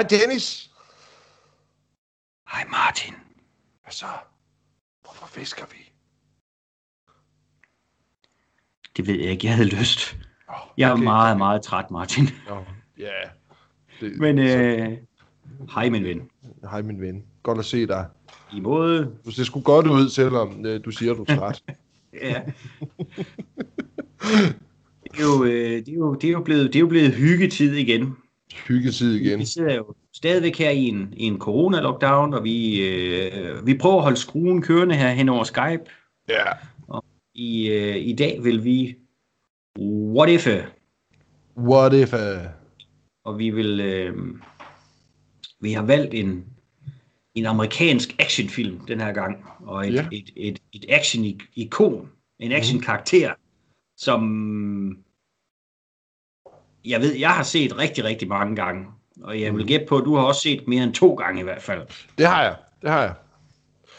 Hej Dennis. Hej Martin. Hvad så? Hvorfor fisker vi? Det ved jeg ikke, jeg havde lyst. Oh, Jeg er meget, meget træt, Martin. Oh, ja. Det, Men øh, hej min ven. Hej min ven. Godt at se dig. I måde. Du ser sgu godt ud, selvom øh, du siger, du er træt. Ja. Det er, jo, øh, det, er jo, det, er jo blevet, det er jo blevet hyggetid igen. Hyggetid igen. Vi sidder jo stadigvæk her i en, i en corona-lockdown, og vi, øh, vi prøver at holde skruen kørende her hen over Skype. Ja. I, øh, I dag vil vi What If, What if... Og vi vil øh, vi har valgt en, en amerikansk actionfilm den her gang, og et, Ja. et, et, et action-ikon, en action-karakter, som jeg ved, jeg har set rigtig, rigtig mange gange, og jeg vil gætte på, at du har også set mere end to gange i hvert fald. Det har jeg. Det har jeg.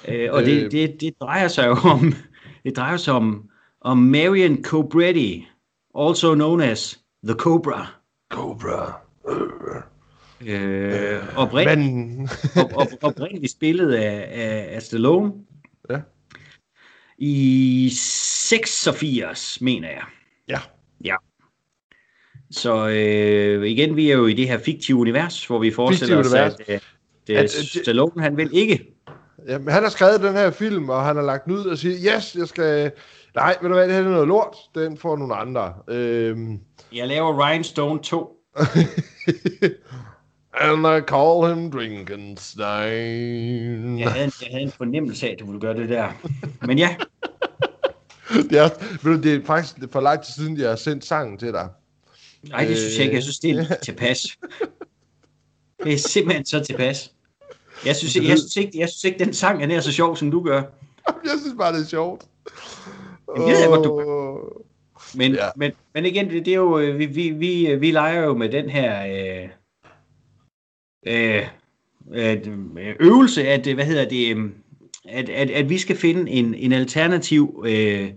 Øh, og Øh. det, det, det drejer sig jo om, det drejer sig om, om Marion Cobretti, also known as The Cobra. Cobra. Øh, oprind, Men... op, op, oprindeligt spillet af, af, af Stallone. Ja. I 86, mener jeg. ja. Så øh, igen, vi er jo i det her fiktive univers, hvor vi forestiller os, at, øh, det, At, at, øh, det- Stallone, han vil ikke. Jamen, han har skrevet den her film, og han har lagt den ud og siger, yes, jeg skal... Nej, ved du hvad, det her er noget lort. Den får nogle andre. Øhm... Jeg laver Rhinestone 2. And I call him Drinkenstein. Jeg havde, en, jeg havde en fornemmelse af, at du ville gøre det der. Men ja, Det er, ved du, det er faktisk for lang tid siden, jeg har sendt sangen til dig. Nej, det synes jeg ikke. Jeg synes, det er lidt tilpas. Det er simpelthen så tilpas. Jeg synes, jeg, jeg, synes ikke, jeg synes ikke, den sang er nær så sjov, som du gør. Jeg synes bare, det er sjovt. Jamen, det ved jeg godt, du Åh. Men, Ja. men, men igen, det, det er jo, øh, vi, vi, vi, vi leger jo med den her øh, øh, øh, øvelse, at, øh, hvad hedder det, øh, at, at, at vi skal finde en, en alternativ øh,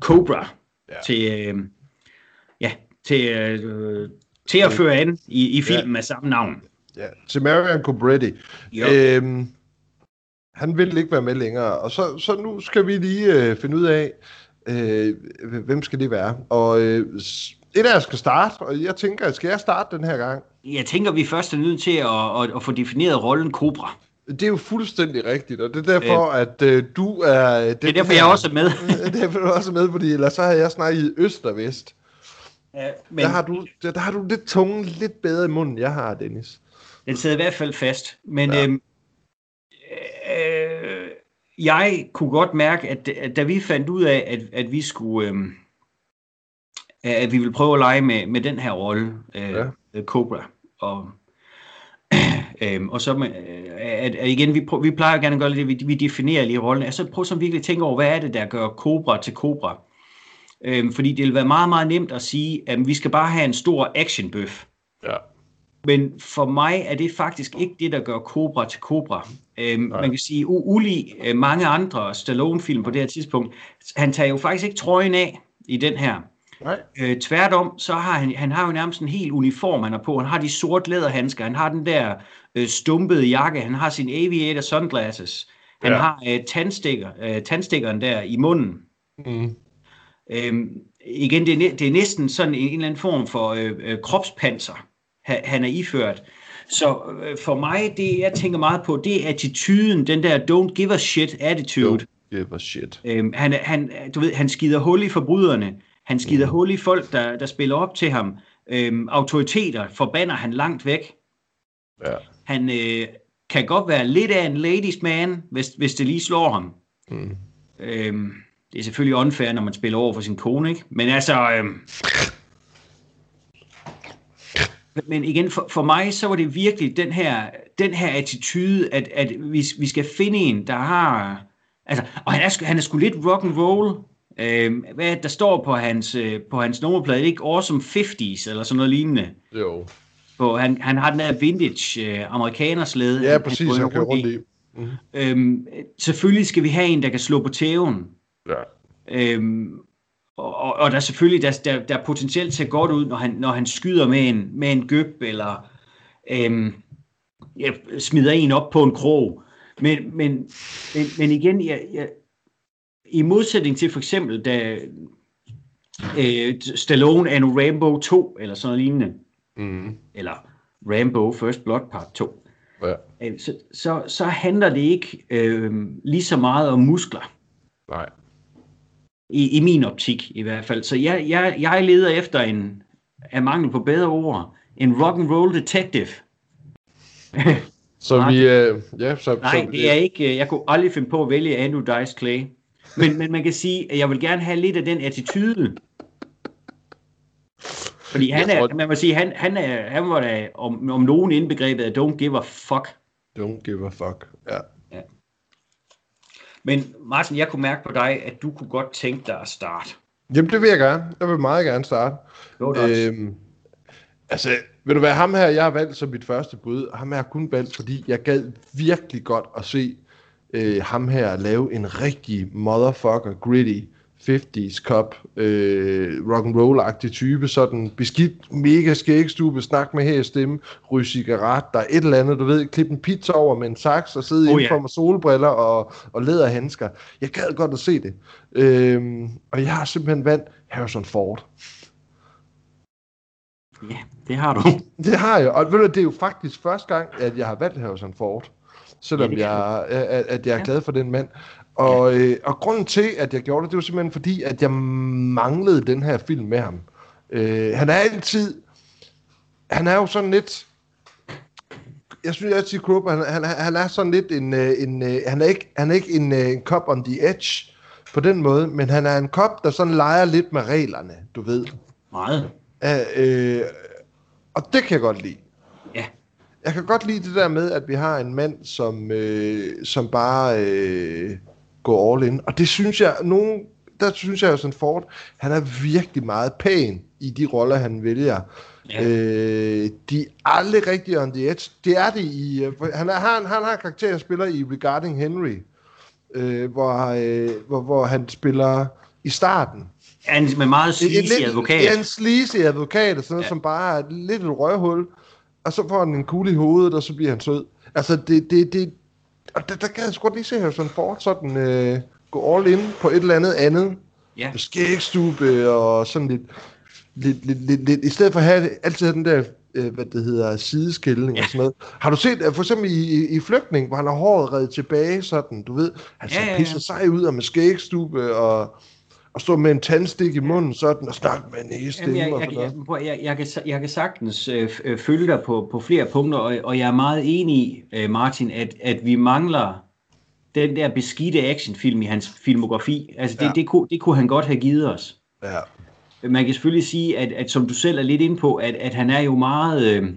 Cobra Ja. til, øh, til, øh, til at føre an i, i filmen Ja. med samme navn. Ja, til Marion Cobretti. Jo. Øhm, han vil ikke være med længere, og så, så nu skal vi lige øh, finde ud af, øh, hvem skal det være. Og øh, et af jer skal starte, og jeg tænker, skal jeg starte den her gang? Jeg tænker, vi først er nødt til at, at, at få defineret rollen Cobra. Det er jo fuldstændig rigtigt, og det er derfor, øh, at øh, du er... Den Det er derfor, jeg også er med. det er derfor, du også er med, fordi ellers så har jeg snakket i øst og vest. Ja, Men... Der, har du, der, der har du lidt tungen lidt bedre i munden, jeg har, Dennis. Den sidder i hvert fald fast. Men Ja. øhm, øh, jeg kunne godt mærke, at, at da vi fandt ud af, at, at vi skulle... Øh, at vi ville prøve at lege med, med den her rolle, øh, Ja. Cobra. Og, øhm, og så med, øh, at, at igen, vi, prøv, vi plejer gerne at gøre det, vi, vi definerer lige rollen. Altså prøv så virkelig at tænke over, hvad er det, der gør Cobra til Cobra? Øhm, fordi det vil være meget, meget nemt at sige, at vi skal bare have en stor actionbøf. Ja. Men for mig er det faktisk ikke det, der gør Cobra til Cobra. Øhm, man kan sige, u- ulig øh, mange andre Stallone-film på det her tidspunkt, han tager jo faktisk ikke trøjen af i den her. Nej. Øh, tværtom, så har han, han har jo nærmest en helt uniform, han har på. Han har de sorte læderhandsker, han har den der øh, stumpede jakke, han har sin aviator sunglasses, han ja. har øh, tandstikker, øh, tandstikkeren der i munden. Mm. Øhm, igen, det er, det er næsten sådan en, en eller anden form for øh, øh, kropspanser, han, han er iført. Så øh, for mig, det jeg tænker meget på, det er attituden, den der don't give a shit attitude. Don't give a shit. Øhm, han, han, du ved, han skider hul i forbryderne. Han skider hul i folk, der, der spiller op til ham. Øhm, autoriteter forbander han langt væk. Ja. Han øh, kan godt være lidt af en ladies man, hvis, hvis det lige slår ham. Mm. Øhm, det er selvfølgelig unfair, når man spiller over for sin kone, ikke? Men altså... Øhm, men igen, for, for mig, så var det virkelig den her, den her attitude, at, at vi, vi skal finde en, der har... Altså, og han er, han er sgu lidt rock and roll. Øhm, hvad er der står på hans, øh, på hans nummerplade? Er ikke Awesome 50s eller sådan noget lignende? Jo. På, han, han har den der vintage øh, amerikanerslæde. Ja, han- præcis, drøner han kører rundt i. Øhm, selvfølgelig skal vi have en, der kan slå på tæven. Ja. Øhm, og, og, og der er selvfølgelig der, der, der er potentielt ser godt ud, når han, når han skyder med en, med en gøb, eller øhm, ja, smider en op på en krog. Men, men, men, men igen, jeg, jeg, i modsætning til for eksempel, da øh, Stallone er nu Rambo 2, eller sådan noget lignende, Mm. eller Rambo First Blood Part 2, Ja. øh, så, så, så handler det ikke øh, lige så meget om muskler, Nej. I, i min optik i hvert fald. Så jeg, jeg, jeg leder efter en, af mangel på bedre ord, en rock and roll detective. Så vi, øh, ja, så, Nej, så, det er ikke, øh, jeg kunne aldrig finde på at vælge Andrew Dice Clay. Men, men man kan sige, at jeg vil gerne have lidt af den attitude. Fordi han er, tror- man må sige, han, han, er, han var da om, om nogen indbegrebet af don't give a fuck. Don't give a fuck. Ja. Men Martin, jeg kunne mærke på dig, at du kunne godt tænke dig at starte. Jamen, det vil jeg gerne. Jeg vil meget gerne starte. Øh, Øhm, altså, vil du være ham her, jeg har valgt som mit første bud. Ham her har kun valgt, fordi jeg gad virkelig godt at se øh, ham her lave en rigtig motherfucker gritty 50's Cup øh, rock and roll agtig type, sådan beskidt, mega skægstube, snak med her i stemme, ryge cigaret, der er et eller andet, du ved, klippe en pizza over med en saks og sidde Oh, ja. indenfor med solbriller og, og læderhandsker. Jeg gad godt at se det. Øhm, og jeg har simpelthen valgt Harrison Ford. ja, det har du. Det har jeg, og ved du, det er jo faktisk første gang, at jeg har valgt Harrison Ford, selvom jeg, at, at jeg er glad for den mand. Og, øh, og grunden til, at jeg gjorde det, det var simpelthen fordi, at jeg manglede den her film med ham. Øh, han er altid, han er jo sådan lidt, jeg synes altid, Krupp, han, han, han er sådan lidt en, øh, en øh, han er ikke, han er ikke en, øh, en cop on the edge på den måde, men han er en cop, der sådan leger lidt med reglerne, du ved. Meget. Øh, øh, og det kan jeg godt lide. Jeg kan godt lide det der med, at vi har en mand, som, øh, som bare øh, går all in. Og det synes jeg, nogen, der synes jeg jo sådan Ford, han er virkelig meget pæn i de roller, han vælger. Ja. Øh, de er aldrig rigtig on the edge. Det er det i... Øh, han, er, han, han har karakter, der spiller i Regarding Henry, øh, hvor, øh, hvor, hvor han spiller i starten. Han er en meget sleazy advokat. Ja, en sleazy advokat, og sådan Ja. som bare er lidt et røghul, og så får han en kugle i hovedet, og så bliver han sød. Altså, det, det, det, og der, der kan jeg sgu godt lige se Harrison Ford sådan øh, gå all in på et eller andet andet. Ja. Skægstube og sådan lidt, lidt, lidt, lidt, lidt, i stedet for at have altid have den der, øh, hvad det hedder, sideskældning ja. og sådan noget. Har du set, øh, for eksempel i, i, i Flygtning, hvor han har håret reddet tilbage, sådan, du ved, han Ja, ja, ja, ja, pisser sej ud og med skægstube og, og stå med en tandstik i munden sådan, og snakke med en Jamen, næstemme jeg, jeg, jeg, prøv, jeg, jeg, kan, jeg kan sagtens øh, øh, følge dig på, på flere punkter, og, og jeg er meget enig i, øh, Martin, at, at vi mangler den der beskidte actionfilm i hans filmografi. Altså, det, Ja. ja. det, kunne, det kunne han godt have givet os. Ja. Man kan selvfølgelig sige, at, at som du selv er lidt inde på, at, at han er jo meget, øh,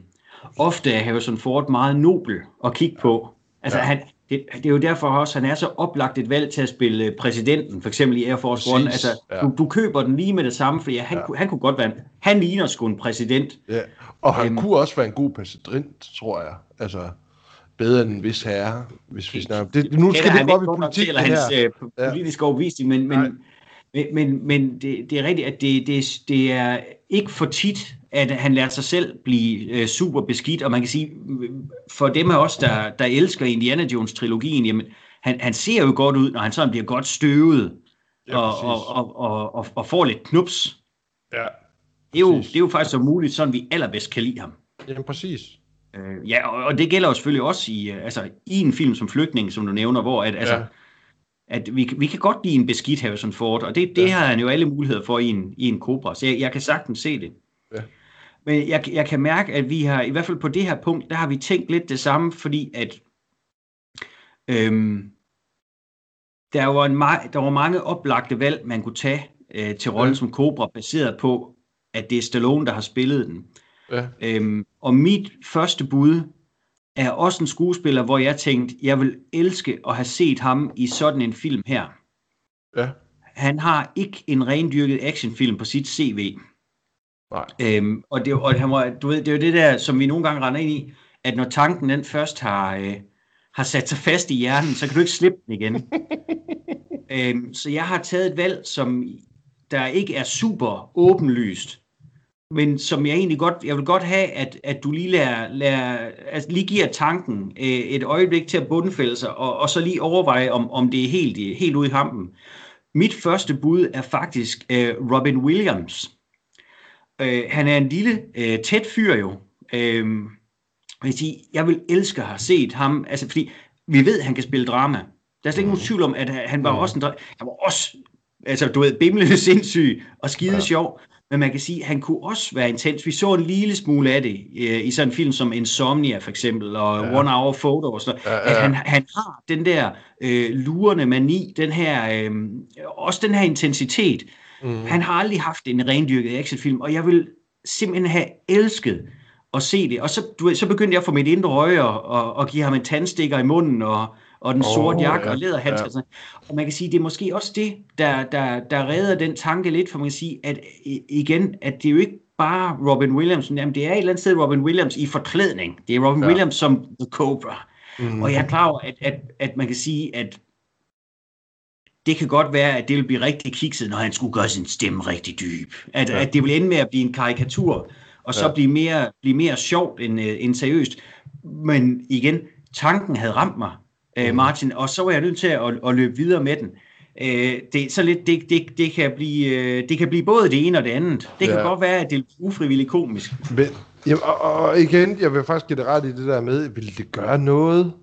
ofte er Harrison Ford meget nobel at kigge på. Altså, ja. han, det, det er jo derfor også, han er så oplagt et valg til at spille præsidenten, for eksempel i Air Force Præcis, One. Altså, ja. ja. du, du køber den lige med det samme, fordi han, Ja. ja. kunne, han kunne godt være, en- han ligner sgu en præsident. ja. Og han Øhm. kunne også være en god præsident, tror jeg. Altså, bedre end en vis herre, hvis vi snakker. Det, nu skal det ikke op i politik, det her. hans øh, Ja. politiske overbevisning, men, men, men, men, men det, det er rigtigt, at det, det, det er ikke for tit, at han lader sig selv blive øh, super beskidt, og man kan sige, for dem af os, der, der elsker Indiana Jones-trilogien, jamen, han, han ser jo godt ud, når han sådan bliver godt støvet, Ja, og, og, og, og, og, og får lidt knups. Ja, Det er, jo, det er jo faktisk så muligt, sådan vi allerbedst kan lide ham. jamen præcis. Øh, ja, og, og det gælder jo selvfølgelig også i, øh, altså, i en film som Flygtning, som du nævner, hvor at, altså, Ja. At vi, vi kan godt lide en beskidt Harrison Ford, og det, det Ja. har han jo alle muligheder for i en, i en Cobra, så jeg, jeg kan sagtens se det. Ja. Men jeg, jeg kan mærke, at vi har, i hvert fald på det her punkt, der har vi tænkt lidt det samme, fordi at øhm, der, var en, der var mange oplagte valg, man kunne tage øh, til rollen ja. som Cobra, baseret på, at det er Stallone, der har spillet den. Ja. Øhm, og mit første bud er også en skuespiller, hvor jeg tænkte, jeg vil elske at have set ham i sådan en film her. Ja. Han har ikke en rendyrket actionfilm på sit CV. Nej. Øhm, og det, og han var, du ved, det er jo det der, som vi nogle gange render ind i, at når tanken den først har, øh, har sat sig fast i hjernen, så kan du ikke slippe den igen. øhm, så jeg har taget et valg, som der ikke er super åbenlyst, men som jeg egentlig godt, jeg vil godt have, at, at du lige, lærer, lærer, altså lige giver tanken øh, et øjeblik til at bundfælde sig, og, og så lige overveje, om, om det er helt, helt ude i hampen. Mit første bud er faktisk øh, Robin Williams. Øh, han er en lille, øh, tæt fyr jo. Øh, jeg, sige, jeg vil elske at have set ham, altså fordi vi ved, at han kan spille drama. Der er slet ikke nogen tvivl om, at han var også en, han var også, altså du ved, bimlende sindssyg og skide ja. sjov. Men man kan sige, at han kunne også være intens. Vi så en lille smule af det øh, i sådan en film som Insomnia for eksempel, og ja. One Hour Photo og sådan ja, ja. At han, han har den der øh, lurende mani, den her, øh, også den her intensitet. Mm. Han har aldrig haft en rendyrket actionfilm, og jeg vil simpelthen have elsket at se det. Og så, du så begyndte jeg at få mit indre øje og, og, og give ham en tandstikker i munden, og, og den sorte oh, jakke ja, og læderhandsker. Ja. Og man kan sige, det er måske også det, der, der, der redder den tanke lidt, for man kan sige, at igen, at det er jo ikke bare Robin Williams, jamen det er et eller andet sted Robin Williams i forklædning. Det er Robin ja. Williams som The Cobra. Mm. Og jeg er klar over, at, at, at man kan sige, at det kan godt være, at det vil blive rigtig kikset, når han skulle gøre sin stemme rigtig dyb. At, ja. at det vil ende med at blive en karikatur, og så ja. blive, mere, blive mere sjovt end, uh, end seriøst. Men igen, tanken havde ramt mig, uh, Martin, og så var jeg nødt til at, at, løbe videre med den. Uh, det, så lidt, det, det, det, kan blive, uh, det kan blive både det ene og det andet. Det kan ja. godt være, at det er ufrivilligt komisk. Men, jamen, og, og igen, jeg vil faktisk give det ret i det der med, vil det gøre noget?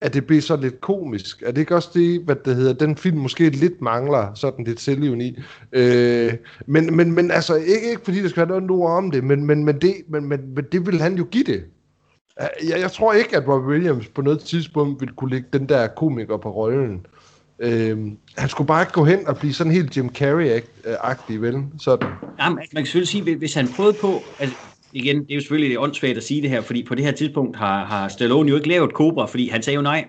at det bliver så lidt komisk. Er det ikke også det, hvad det hedder, den film måske lidt mangler sådan lidt selvivni? Øh, men, men, men altså, ikke, ikke fordi der skal være noget ord om det, men, men, men, det, men, men, men det vil han jo give det. Jeg, jeg tror ikke, at Rob Williams på noget tidspunkt ville kunne lægge den der komiker på rollen. Øh, han skulle bare ikke gå hen og blive sådan helt Jim Carrey-agtig, vel? Sådan. Jamen, man kan selvfølgelig sige, hvis han prøvede på, altså, igen, det er jo selvfølgelig det åndssvagt at sige det her, fordi på det her tidspunkt har, har Stallone jo ikke lavet Cobra, fordi han sagde jo nej.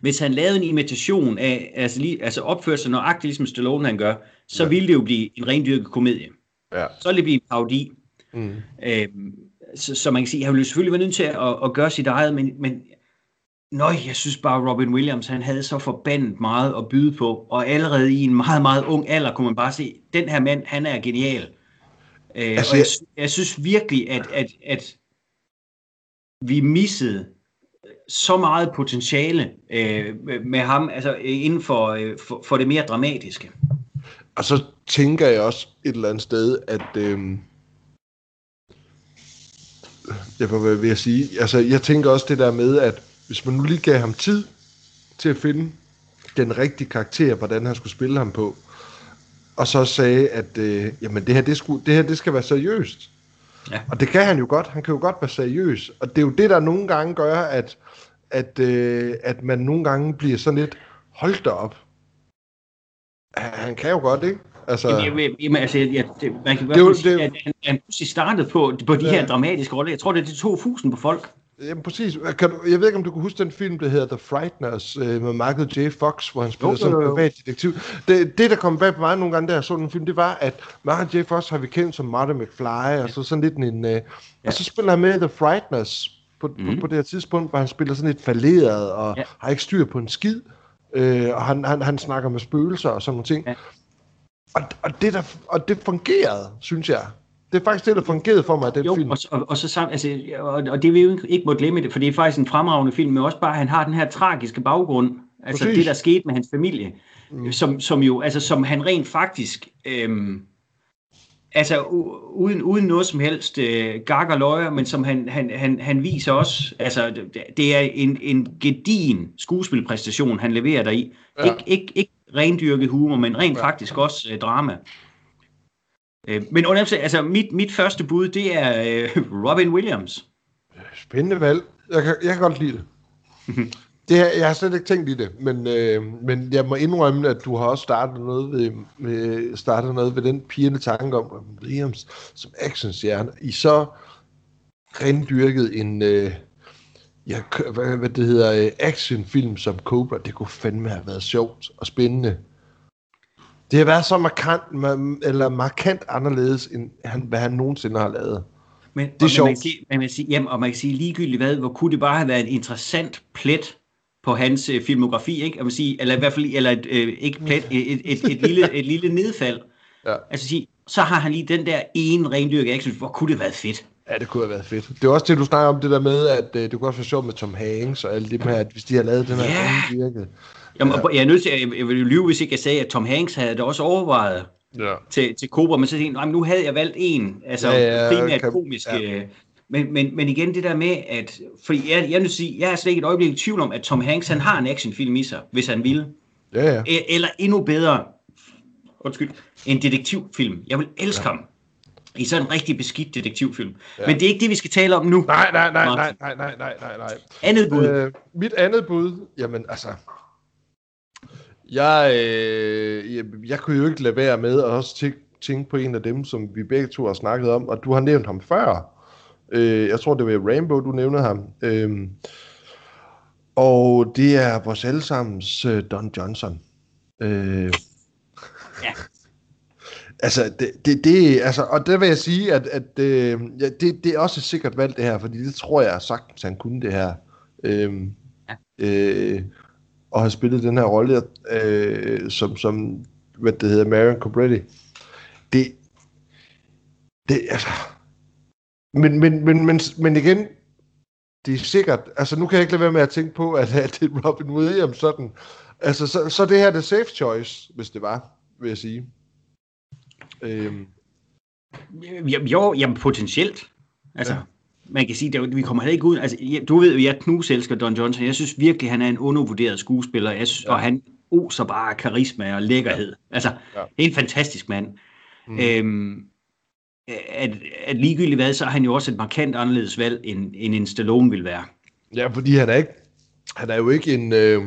Hvis han lavede en imitation af, altså, lige, altså opførte sig nøjagtigt ligesom Stallone han gør, så ja. ville det jo blive en rendyrket komedie. Ja. Så ville det blive en parodi. Mm. Øhm, så, så man kan sige, han ville selvfølgelig være nødt til at, at gøre sit eget, men, men nøj, jeg synes bare, Robin Williams, han havde så forbandet meget at byde på, og allerede i en meget, meget ung alder kunne man bare se, den her mand, han er genial. Øh, altså, og jeg, jeg synes virkelig, at, at, at vi missede så meget potentiale øh, med ham, altså inden for, øh, for, for det mere dramatiske. Og så tænker jeg også et eller andet sted, at øh, jeg hvad vil jeg sige, altså jeg tænker også det der med, at hvis man nu lige gav ham tid til at finde den rigtige karakter, hvordan han skulle spille ham på, og så sagde, at øh, jamen det her, det, skulle, det her det skal være seriøst. Ja. Og det kan han jo godt. Han kan jo godt være seriøs. Og det er jo det, der nogle gange gør, at, at, øh, at man nogle gange bliver sådan lidt holdt op. Han kan jo godt, ikke? Altså, jamen, jamen, altså, ja, det, man kan godt sige, at han, han pludselig startede på, på de ja. her dramatiske roller. Jeg tror, det er de to fusen på folk. Jamen præcis. Kan du, jeg ved ikke, om du kan huske den film, der hedder The Frighteners, øh, med Michael J. Fox, hvor han spiller som privatdetektiv. Det, det, der kom bag på mig nogle gange, da jeg så den film, det var, at Michael J. Fox har vi kendt som Marty McFly, ja. og så sådan lidt en... Øh, ja. Og så spiller han med The Frighteners på, mm. på, mhm. på det her tidspunkt, hvor han spiller sådan lidt falderet, og ja. har ikke styr på en skid, øh, og han, han, han snakker med spøgelser og sådan nogle ting. Ja. Og, og, det der, og det fungerede, synes jeg det er faktisk det, der fungerede for mig, den jo, film. Og, og, og, så sammen, altså, og, og det vil jo ikke må glemme det, for det er faktisk en fremragende film, men også bare, at han har den her tragiske baggrund, altså Præcis. det, der skete med hans familie, mm. som, som jo, altså som han rent faktisk, øhm, altså uden, uden noget som helst øh, gag og løjer, men som han, han, han, han viser også, altså det er en, en gedin skuespilpræstation, han leverer der i. Ja. Ik, ikke, ikke rendyrket humor, men rent ja. faktisk også øh, drama. Øh, men altså, mit, mit første bud, det er øh, Robin Williams. Spændende valg. Jeg kan, jeg kan godt lide det. det her, jeg har slet ikke tænkt i det, men, øh, men jeg må indrømme, at du har også startet noget ved, med, startet noget ved den pigende tanke om Robin Williams som actionstjerne. I så rendyrket en... Øh, ja, hvad, hvad det hedder, øh, actionfilm som Cobra, det kunne fandme have været sjovt og spændende. Det har været så markant, eller markant anderledes, end han, hvad han nogensinde har lavet. Men, det er sjovt. Man kan sige, man kan sige, jamen, og man kan sige ligegyldigt hvad, hvor kunne det bare have været en interessant plet på hans øh, filmografi, ikke? Jeg vil sige, eller i hvert fald, eller et, øh, ikke plet, et, et, et, et, lille, et lille nedfald. Ja. Altså sige, så har han lige den der ene rendyrke action, hvor kunne det været fedt. Ja, det kunne have været fedt. Det er også det, du snakker om, det der med, at øh, det kunne også være sjovt med Tom Hanks og alle dem her, at hvis de har lavet den her yeah. virke. Jamen, ja. jeg er nødt til, jeg, jeg ville jo lyve, hvis ikke jeg sagde, at Tom Hanks havde det også overvejet Ja. til, til Cobra, men så tænkte jeg, "Nej, men nu havde jeg valgt en, altså Ja, ja, primært kan- komisk. ja. Ja. Men, men, men igen det der med, at, fordi jeg, jeg, vil sige, jeg er slet ikke et øjeblik i tvivl om, at Tom Hanks, han har en actionfilm i sig, hvis han ville. Ja, ja. E- Eller endnu bedre, undskyld, en detektivfilm. Jeg vil elske ja. ham i sådan en rigtig beskidt detektivfilm. Ja. Men det er ikke det, vi skal tale om nu. Nej, nej, nej, nej, nej, nej, nej, nej, nej. Andet bud. Øh, mit andet bud, jamen altså, jeg, øh, jeg, jeg kunne jo ikke lade være med at også tænke, tænke på en af dem, som vi begge to har snakket om, og du har nævnt ham før. Øh, jeg tror, det var Rainbow, du nævnte ham. Øh, og det er vores allesammens øh, Don Johnson. Øh, Ja. Altså, det, det, det, altså, og der vil jeg sige, at, at øh, ja, det, det er også et sikkert valg, det her, fordi det tror jeg sagtens, han kunne det her. Øhm, Ja. øh, og har spillet den her rolle, øh, som, som, hvad det hedder, Marion Cobretti. Det, det, altså, men, men, men, men, men igen, det er sikkert, altså nu kan jeg ikke lade være med at tænke på, at, at det er Robin Williams sådan, altså så, så det her er det safe choice, hvis det var, vil jeg sige. Øhm, jo, jo, jamen potentielt. Altså, Ja. man kan sige, at vi kommer heller ikke ud. Altså, du ved jo, jeg knuselsker Don Johnson. Jeg synes virkelig, han er en undervurderet skuespiller. Jeg synes, Ja. Og han oser bare karisma og lækkerhed. Ja. Altså, Ja. er en fantastisk mand. Mm. Mm. Øhm, at, at ligegyldigt hvad, så er han jo også et markant anderledes valg, end, end en Stallone vil være. Ja, fordi han er ikke, han er jo ikke en, øh,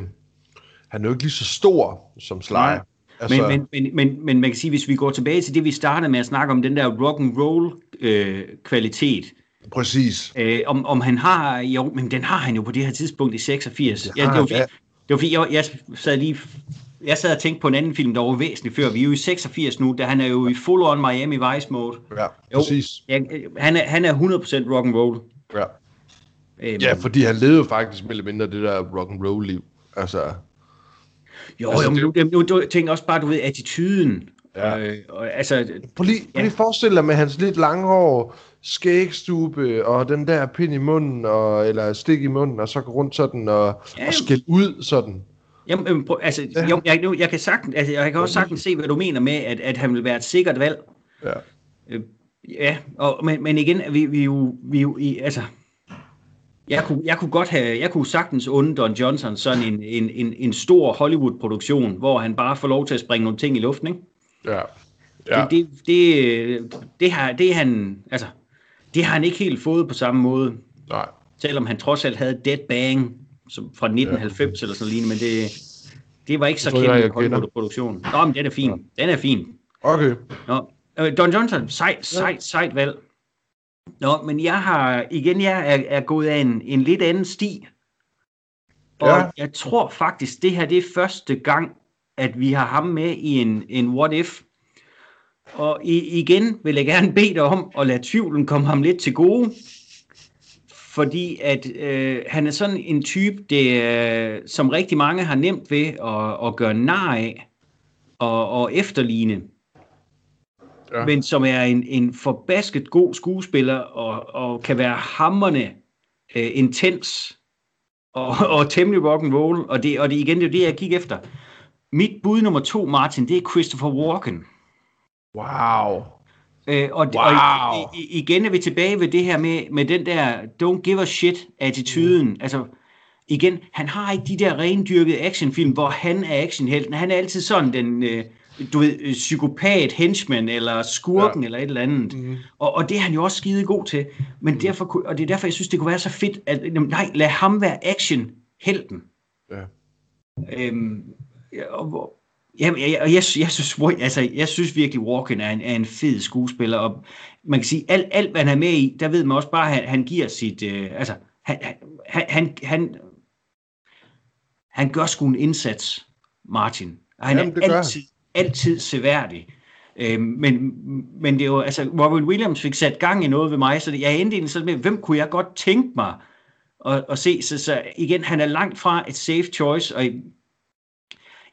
han er jo ikke lige så stor som Sly. Nej. Altså, Men, men, men, men, men man kan sige, hvis vi går tilbage til det, vi startede med at snakke om, den der rock and roll øh, kvalitet, præcis. Øh, om, om han har, jo, men den har han jo på det her tidspunkt i 86. Det ja, det, var, ja. det var fordi, jeg, jeg sad lige, jeg sad og tænkte på en anden film, der var væsentligt før. Vi er jo i 86 nu, da han er jo i full on Miami Vice mode. Ja, Jo. præcis. Ja, øh, han, er, han er 100% rock and roll. Ja. Øhm, ja, fordi han levede jo faktisk mere eller mindre det der rock and roll liv. Altså, jo, altså, jo, men det- nu, nu, nu tænker også bare, du ved, attituden. Ja. Øh, og, altså, prøv lige, prøv Ja. lige forestille dig med hans lidt lange hår, skægstube og den der pind i munden, og, eller stik i munden, og så gå rundt sådan og, Ja. og skælde ud sådan. jamen, prøv- altså, Ja. jo, jeg, nu, jeg, kan sagtens, altså, jeg kan også sagtens se, hvad du mener med, at, at han vil være et sikkert valg. Ja. Øh, ja, og, men, men igen, vi, vi, jo, vi er jo i, altså, jeg kunne, jeg kunne godt have, jeg kunne sagtens unde Don Johnson sådan en, en, en, en stor Hollywood-produktion, hvor han bare får lov til at springe nogle ting i luften, ikke? Ja. Ja. Ja. Det, det, det, det, har, det, er han, altså, det har han ikke helt fået på samme måde, Nej. selvom han trods alt havde Dead Bang som fra 1990 ja. eller sådan noget, men det, det var ikke så kendt. Hollywood-produktion. Nå, men den er fin. Den er fin. Okay. Nå, øh, Don Johnson, sejt, sejt, sejt valg. Nå, men jeg har, igen, jeg er, er gået af en, en lidt anden sti. Og Ja. jeg tror faktisk, det her det er første gang, at vi har ham med i en, en what if. Og i, igen vil jeg gerne bede dig om at lade tvivlen komme ham lidt til gode. Fordi at øh, han er sådan en type, det, øh, som rigtig mange har nemt ved at, at gøre nar af og, og efterligne Ja. men som er en, en forbasket god skuespiller, og, og kan være hammerne øh, intens, og, og temmelig rock and roll, og det, og det igen, det er jo det, jeg gik efter. Mit bud nummer to, Martin, det er Christopher Walken. Wow. Øh, og, Wow. og i, i, igen er vi tilbage ved det her med, med den der don't give a shit attituden. Mm. Altså, igen, han har ikke de der rendyrkede actionfilm, hvor han er actionhelten. Han er altid sådan den, øh, du ved, øh, psykopat, henchman, eller skurken, ja. eller et eller andet. Mm. Og, og det er han jo også skide god til. Men derfor, kunne- og det er derfor, jeg synes, det kunne være så fedt, at jamen, nej, lad ham være actionhelten. Ja. Øhm, ja, og, hvor- Jamen, jeg, jeg, jeg, synes, altså, jeg synes virkelig, Walken er en, er en fed skuespiller, og man kan sige, alt, alt hvad han er med i, der ved man også bare, at han, han giver sit, øh, altså, han, han, han, han, han gør sgu en indsats, Martin. Og han Jamen, er altid, altid seværdig. Øh, men, men det er jo, altså, Robin Williams fik sat gang i noget ved mig, så det, jeg endte egentlig sådan med, hvem kunne jeg godt tænke mig at, at se? Så, så igen, han er langt fra et safe choice, og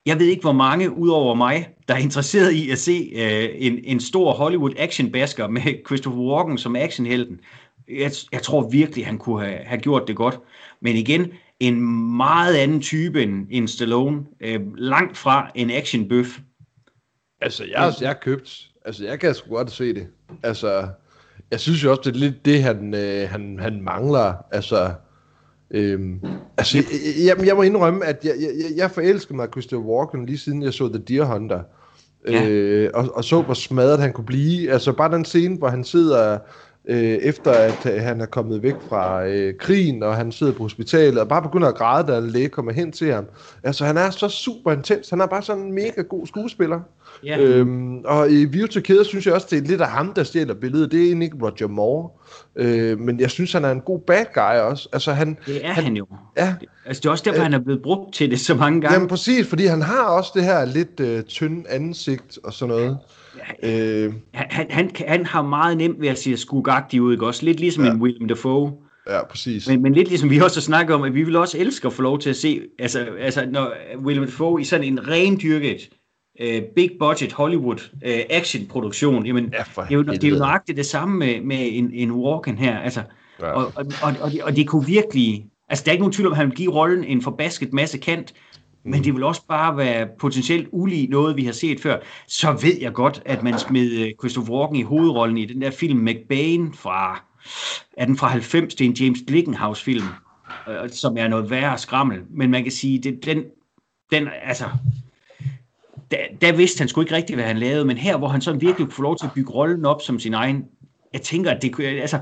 jeg ved ikke, hvor mange udover mig, der er interesseret i at se øh, en, en stor Hollywood actionbasker med Christopher Walken som actionhelten. Jeg, jeg tror virkelig, han kunne have, have gjort det godt. Men igen, en meget anden type end, end Stallone. Øh, langt fra en actionbøf. Altså, jeg, jeg er købt. Altså, jeg kan sgu godt se det. Altså, jeg synes jo også, det er lidt det, han, øh, han, han mangler. Altså, øhm, altså jeg, jeg, jeg må indrømme, at jeg, jeg, jeg forelskede mig Christopher Walken lige siden jeg så The Deer Hunter. Ja. Øh, og, og så, hvor smadret han kunne blive. Altså, bare den scene, hvor han sidder øh, efter at øh, han er kommet væk fra øh, krigen, og han sidder på hospitalet, og bare begynder at græde, da en læge kommer hen til ham. Altså, han er så super intens. Han er bare sådan en mega god skuespiller. Ja. Øhm, og i View to synes jeg også, det er lidt af ham, der stjæler billedet. Det er egentlig ikke Roger Moore. Øh, men jeg synes, han er en god bad guy også. Altså, han, det er han, han jo. Ja. Altså, det er også derfor, øh, han er blevet brugt til det så mange gange. Jamen præcis, fordi han har også det her lidt øh, tynde ansigt og sådan noget. Ja, øh, han, han, han har meget nemt ved at sige skugagtig ud, ikke? Også lidt ligesom ja. en William Dafoe. Ja, præcis. Men, men lidt ligesom vi også har snakket om, at vi vil også elske at få lov til at se, altså, altså når William Dafoe i sådan en rendyrket uh, big budget Hollywood uh, action produktion, jamen, ja, det, er jo, det er jo nøjagtigt det samme med, med en, en Walken her, altså, ja. og, og, og, og, det, og det kunne virkelig, altså der er ikke nogen tvivl om, at han vil give rollen en forbasket masse kant, men det vil også bare være potentielt ulig noget, vi har set før. Så ved jeg godt, at man smed øh, Christopher Walken i hovedrollen i den der film McBain fra, er den fra 90, det er en James Glickenhaus film, øh, som er noget værre skrammel. Men man kan sige, det, den, den, altså, der, der vidste han sgu ikke rigtigt, hvad han lavede, men her, hvor han sådan virkelig kunne få lov til at bygge rollen op som sin egen, jeg tænker, at det, altså,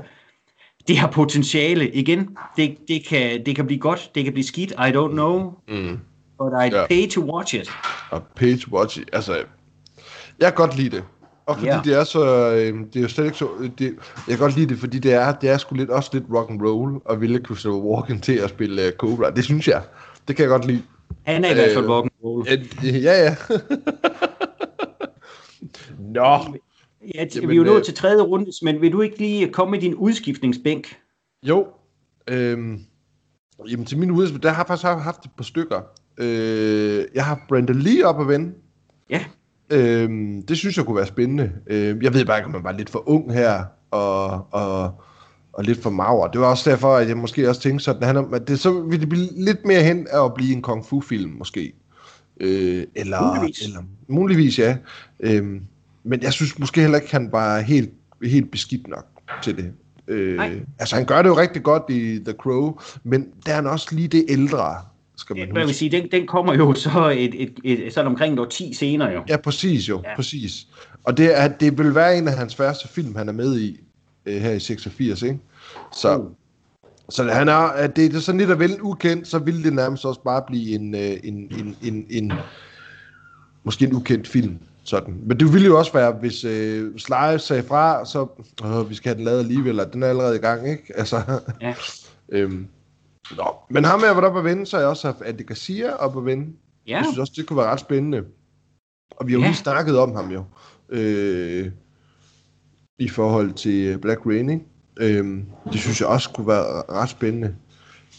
det har potentiale. Igen, det, det, kan, det kan blive godt, det kan blive skidt, I don't know. Mm but I ja. pay to watch it. Og pay to watch it. Altså, jeg kan godt lide det. Og fordi yeah. det er så, øh, det er jo slet ikke så, det, jeg kan godt lide det, fordi det er, det er sgu lidt, også lidt rock and roll, og ville Christopher Walken til at spille uh, Cobra. Det synes jeg. Det kan jeg godt lide. Han er i hvert fald rock and roll. Øh, ja, ja. Nå. Ja, t- vi er jo nået øh, til tredje runde, men vil du ikke lige komme med din udskiftningsbænk? Jo. Øhm, jamen til min udskiftning, der har jeg faktisk haft et par stykker. Øh, jeg har Brenda Lee op at vende. Ja. Øh, det synes jeg kunne være spændende. Øh, jeg ved bare ikke, om man var lidt for ung her, og, og, og lidt for mager. Det var også derfor, at jeg måske også tænkte sådan, at det, så ville det blive lidt mere hen af at blive en kung fu film, måske. Øh, eller, muligvis. eller muligvis, ja. Øh, men jeg synes måske heller ikke, han var helt, helt beskidt nok til det. Øh, altså han gør det jo rigtig godt i The Crow, men der er han også lige det ældre, skal man huske. vil sige, den, den kommer jo så et, et, et, sådan omkring år 10 senere jo. Ja, præcis jo, ja. præcis. Og det, er, det vil være en af hans første film, han er med i øh, her i 86, ikke? Så, uh. så han er, at det er sådan lidt af vel ukendt, så ville det nærmest også bare blive en, øh, en, en, en, en måske en ukendt film. Sådan. Men det ville jo også være, hvis øh, Sly sagde fra, så øh, vi skal have den lavet alligevel, og den er allerede i gang, ikke? Altså, ja. øhm, Nå, men ham jeg var oppe at vende, så har jeg også haft Andy Garcia op at vende. Ja. Jeg synes også, det kunne være ret spændende. Og vi har jo ja. lige snakket om ham jo. Øh, I forhold til Black Rain, ikke? Øh, det synes jeg også kunne være ret spændende.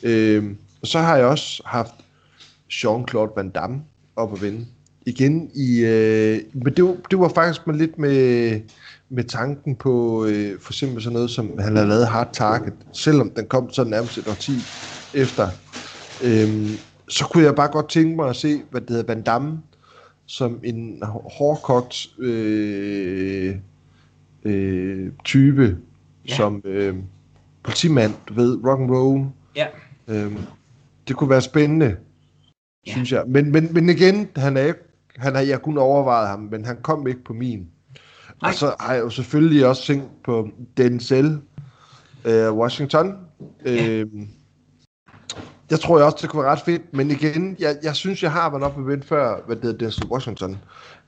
Øh, og så har jeg også haft Jean-Claude Van Damme op at vende. Igen i... Øh, men det var, det var faktisk med lidt med, med tanken på øh, for eksempel sådan noget, som han havde lavet Hard Target, selvom den kom så nærmest et 10 efter, øhm, så kunne jeg bare godt tænke mig at se, hvad det hedder, Van Damme, som en hårdkogt øh, øh, type, ja. som øh, politimand, du ved, rock and roll. Ja. Øhm, det kunne være spændende, ja. synes jeg. Men, men, men igen, han er ikke, han har, jeg kun overvejet ham, men han kom ikke på min. Nej. Og så har jeg jo selvfølgelig også tænkt på Denzel øh, Washington. Ja. Jeg tror jeg også, det kunne være ret fedt, men igen, jeg, jeg synes, jeg har været op med før, hvad det hedder, Denzel Washington,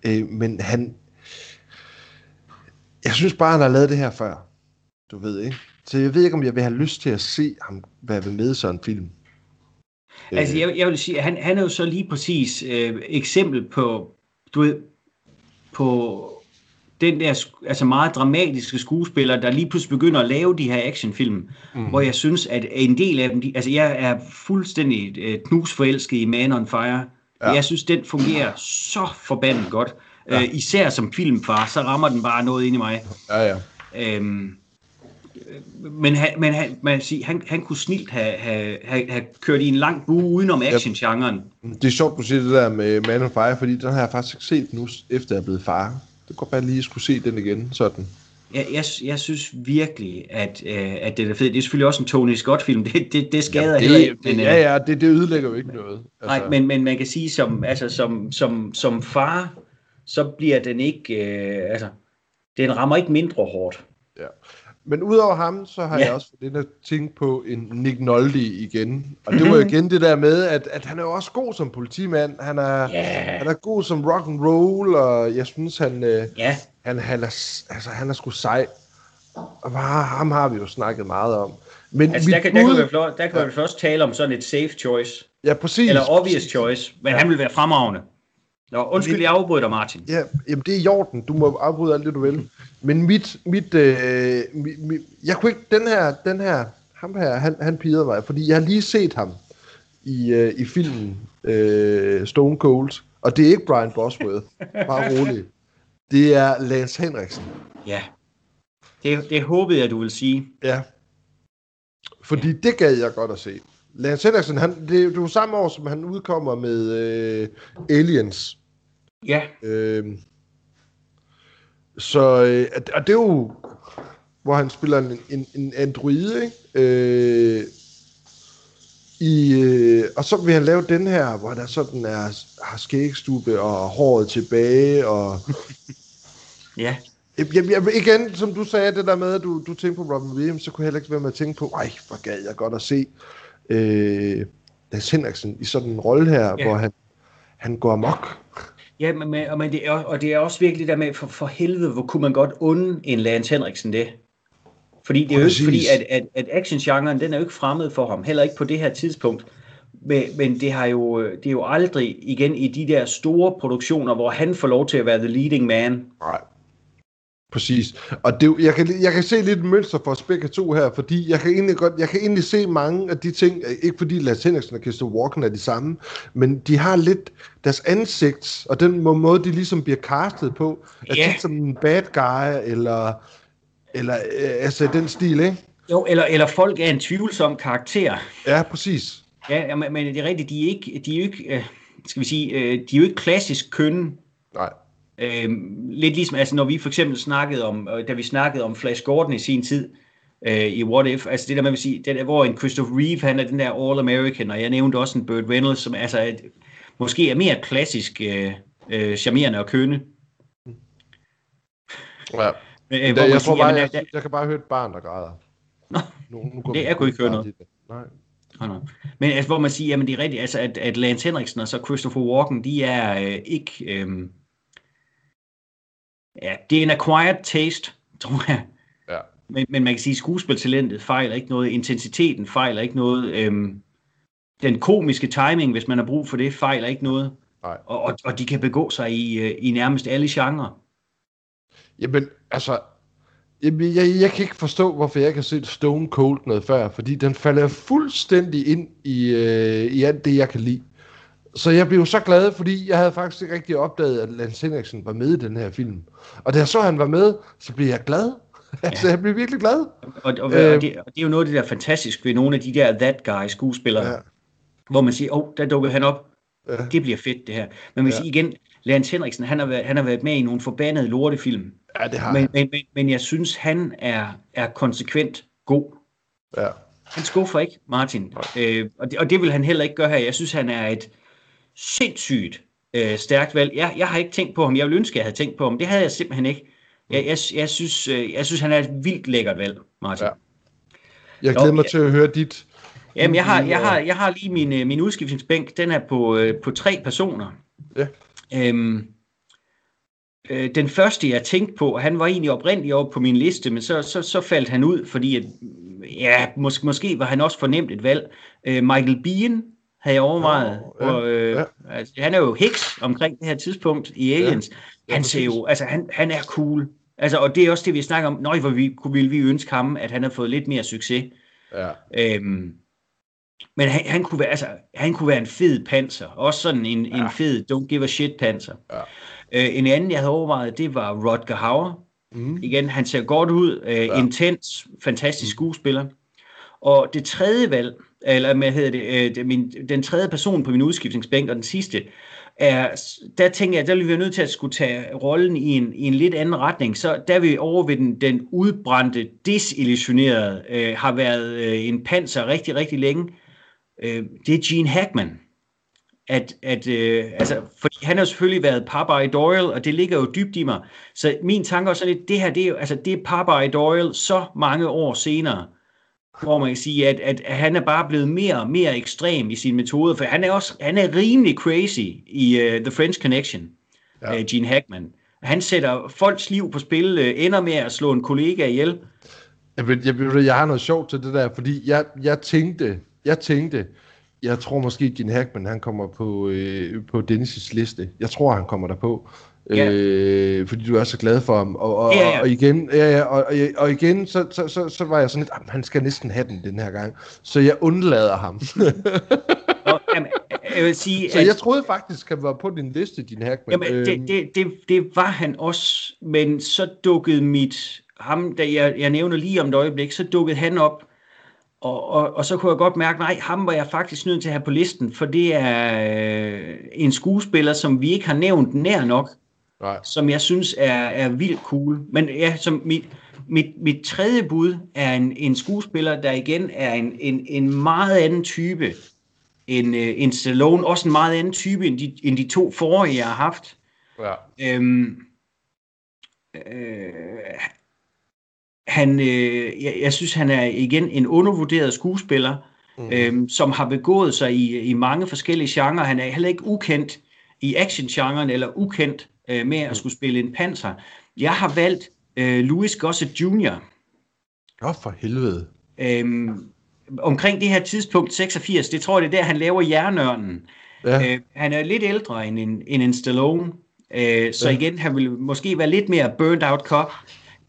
øh, men han, jeg synes bare, han har lavet det her før, du ved ikke? Så jeg ved ikke, om jeg vil have lyst til at se ham være med i sådan en film. Øh. Altså, jeg, jeg vil sige, han, han er jo så lige præcis øh, eksempel på, du ved, på den der altså meget dramatiske skuespiller, der lige pludselig begynder at lave de her actionfilm, mm. hvor jeg synes, at en del af dem, de, altså jeg er fuldstændig uh, knusforelsket i Man on Fire, Ja. Jeg synes, den fungerer så forbandet godt. Ja. Øh, især som filmfar, så rammer den bare noget ind i mig. Ja, ja. Øhm, men han, men han, man sige, han, han kunne snilt have, have, have, have kørt i en lang bue udenom action-genren. Det er sjovt, du siger det der med Man on Fire, fordi den har jeg faktisk ikke set nu, efter jeg er blevet far. Det går bare lige at skulle se den igen, sådan. Jeg, jeg, jeg synes virkelig, at, øh, at det er fedt. Det er selvfølgelig også en Tony Scott-film. Det, det, det skader Jamen, det, heller ikke. Men, ja, ja, det, det ødelægger jo ikke noget. Altså. Nej, men, men man kan sige, som, altså, som, som, som far, så bliver den ikke... Øh, altså, den rammer ikke mindre hårdt. Ja. Men udover ham, så har ja. jeg også fået den at tænke på en Nick Nolte igen. Og det var igen det der med, at, at han er jo også god som politimand. Han er, yeah. han er god som rock and roll, og jeg synes, han, øh, ja. han, han, er, altså, han er sgu sej. Og ham har vi jo snakket meget om. Men altså, der, kan, bud... der kan vi, der kan ja. vi først tale om sådan et safe choice. Ja, præcis. Eller obvious præcis. choice, men ja. han vil være fremragende. Nå, undskyld, jeg afbryder dig, Martin. Ja, jamen det er i orden. Du må afbryde alt det, du vil. Men mit, mit, øh, mit, mit jeg kunne ikke, den her, den her, ham her, han, han pidede mig, fordi jeg har lige set ham i, øh, i filmen øh, Stone Cold, og det er ikke Brian Bosworth, bare rolig. Det er Lance Henriksen. Ja, det, det håbede jeg, du vil sige. Ja, fordi ja. det gad jeg godt at se. Lance Henriksen, han, det, det var samme år, som han udkommer med øh, Aliens. Ja. Øh, så, øh, og det er jo, hvor han spiller en, en, en android, ikke? Øh, i, øh, og så vil han lave den her, hvor der sådan er, har skægstube og håret tilbage, og... ja. Jeg, jeg, igen, som du sagde, det der med, at du, du tænkte på Robin Williams, så kunne jeg heller ikke være med at tænke på, ej, hvor gad jeg godt at se øh, Lars Henriksen i sådan en rolle her, ja. hvor han, han går amok. Ja, men, men det er, og det er også virkelig der med, for, for helvede, hvor kunne man godt unde en Lance Henriksen det? Fordi det er jo ikke fordi, at, at, at action-genren, den er jo ikke fremmed for ham, heller ikke på det her tidspunkt. Men, men det, har jo, det er jo aldrig igen i de der store produktioner, hvor han får lov til at være the leading man. Nej. Præcis. Og det, jeg, kan, jeg kan se lidt et mønster for os begge to her, fordi jeg kan egentlig godt, jeg kan egentlig se mange af de ting, ikke fordi Lars Henriksen og Kirsten Walken er de samme, men de har lidt deres ansigt, og den måde, de ligesom bliver castet på, er yeah. som en bad guy, eller, eller øh, altså den stil, ikke? Jo, eller, eller folk er en tvivlsom karakter. Ja, præcis. Ja, men, men det er rigtigt, de er ikke, de er ikke øh, skal vi sige, øh, de er jo ikke klassisk kønne. Nej. Øhm, lidt ligesom, altså når vi for eksempel snakkede om, øh, da vi snakkede om Flash Gordon i sin tid, øh, i What If, altså det der, man vil sige, det der, hvor en Christopher Reeve, han er den der All-American, og jeg nævnte også en Burt Reynolds, som altså et, måske er mere klassisk øh, øh, charmerende og kønne. Ja. Øh, jeg, jeg, tror bare, jeg, jeg, jeg kan bare høre et barn, der græder. Nå, nu, nu går det, jeg kunne ikke høre noget. Nej. Oh. Men altså, hvor man siger, jamen det er rigtigt, altså, at, at Lance Henriksen og så Christopher Walken, de er øh, ikke... Øh, Ja, det er en acquired taste, tror jeg. Ja. Men, men man kan sige, at skuespiltalentet fejler ikke noget, intensiteten fejler ikke noget, øhm, den komiske timing, hvis man har brug for det, fejler ikke noget. Nej. Og, og, og de kan begå sig i, øh, i nærmest alle genrer. Jamen, altså, jeg, jeg, jeg kan ikke forstå, hvorfor jeg ikke har set Stone Cold noget før, fordi den falder fuldstændig ind i, øh, i alt det, jeg kan lide. Så jeg blev så glad, fordi jeg havde faktisk ikke rigtig opdaget, at Lance Henriksen var med i den her film. Og da jeg så, at han var med, så blev jeg glad. Ja. altså, jeg blev virkelig glad. Og, og, øh, og, det, og det er jo noget af det der fantastisk ved nogle af de der that guy skuespillere, ja. hvor man siger, åh, oh, der dukker han op. Ja. Det bliver fedt, det her. Men man ja. igen, Lance Henriksen, han har, været, han har været med i nogle forbandede lortefilm. Ja, det har men, men, men, men jeg synes, han er, er konsekvent god. Ja. Han skuffer ikke, Martin. Øh, og, det, og det vil han heller ikke gøre her. Jeg synes, han er et, sindssygt øh, stærkt valg. Jeg, jeg har ikke tænkt på ham. Jeg ville ønske, jeg havde tænkt på ham. Det havde jeg simpelthen ikke. Jeg, jeg, jeg, synes, øh, jeg synes, han er et vildt lækkert valg, Martin. Ja. Jeg glæder mig til at høre dit... Jamen, jeg har, jeg har, jeg har lige min, øh, min udskiftningsbænk. Den er på, øh, på tre personer. Ja. Øhm, øh, den første, jeg tænkte på, han var egentlig oprindeligt oppe på min liste, men så, så, så faldt han ud, fordi at, ja, måske, måske var han også fornemt et valg. Øh, Michael Bean havde jeg overvejet. Ja, og, øh, ja. altså, han er jo Hicks omkring det her tidspunkt i Aliens. Ja, han ser jo, altså han, han er cool. Altså, og det er også det, vi snakker om. Nøj, hvor vi, kunne ville vi ønske ham, at han havde fået lidt mere succes. Ja. Øhm, men han, han, kunne være, altså, han kunne være en fed panser. Også sådan en, ja. en fed don't give a shit panser. Ja. Øh, en anden, jeg havde overvejet, det var Rodger Hauer. Mm. Igen, han ser godt ud. Øh, ja. Intens, fantastisk mm. skuespiller. Og det tredje valg, eller hvad hedder det, øh, min, den tredje person på min udskiftningsbænk, og den sidste, er, der tænker jeg, der bliver vi nødt til at skulle tage rollen i en, i en lidt anden retning. Så der vi over ved den, den udbrændte, desillusionerede, øh, har været øh, en panser rigtig, rigtig længe. Øh, det er Gene Hackman. At, at, øh, altså, fordi han har selvfølgelig været Popeye Doyle, og det ligger jo dybt i mig. Så min tanke er sådan lidt, det her, det er jo, altså, det er Popeye Doyle så mange år senere hvor man kan sige, at, at, han er bare blevet mere og mere ekstrem i sin metode, for han er også han er rimelig crazy i uh, The French Connection, ja. uh, Gene Hackman. Han sætter folks liv på spil, uh, ender med at slå en kollega ihjel. Jeg, ved, jeg, ved, jeg har noget sjovt til det der, fordi jeg, jeg tænkte, jeg tænkte, jeg tror måske, Gene Hackman, han kommer på, øh, på Dennis' liste. Jeg tror, han kommer der på. Ja. Øh, fordi du er så glad for ham. Og, og, ja, ja. og igen, ja, ja, og, og igen så, så, så, så var jeg sådan lidt, han skal næsten have den den her gang. Så jeg undlader ham. Nå, jamen, jeg vil sige, så at, jeg troede faktisk, han var på din liste, din Hackman. Jamen, øh, det, det, det, det var han også, men så dukkede mit, ham, da jeg, jeg nævner lige om et øjeblik, så dukkede han op, og, og, og så kunne jeg godt mærke, nej, ham var jeg faktisk nødt til at have på listen, for det er øh, en skuespiller, som vi ikke har nævnt nær nok. Nej. som jeg synes er, er vildt cool. Men ja, som mit, mit, mit tredje bud er en, en skuespiller, der igen er en, en, en meget anden type end, uh, end Stallone. Også en meget anden type end de, end de to forrige, jeg har haft. Ja. Øhm, øh, han, øh, jeg, jeg synes, han er igen en undervurderet skuespiller, mm. øhm, som har begået sig i, i mange forskellige genrer. Han er heller ikke ukendt i action-genren, eller ukendt øh, med at skulle spille en panser. Jeg har valgt øh, Louis Gossett Jr. Åh, oh, for helvede. Øhm, omkring det her tidspunkt, 86, det tror jeg, det er der, han laver Jernørnen. Ja. Øh, han er lidt ældre end en, end en Stallone, øh, så ja. igen, han vil måske være lidt mere burned out cop.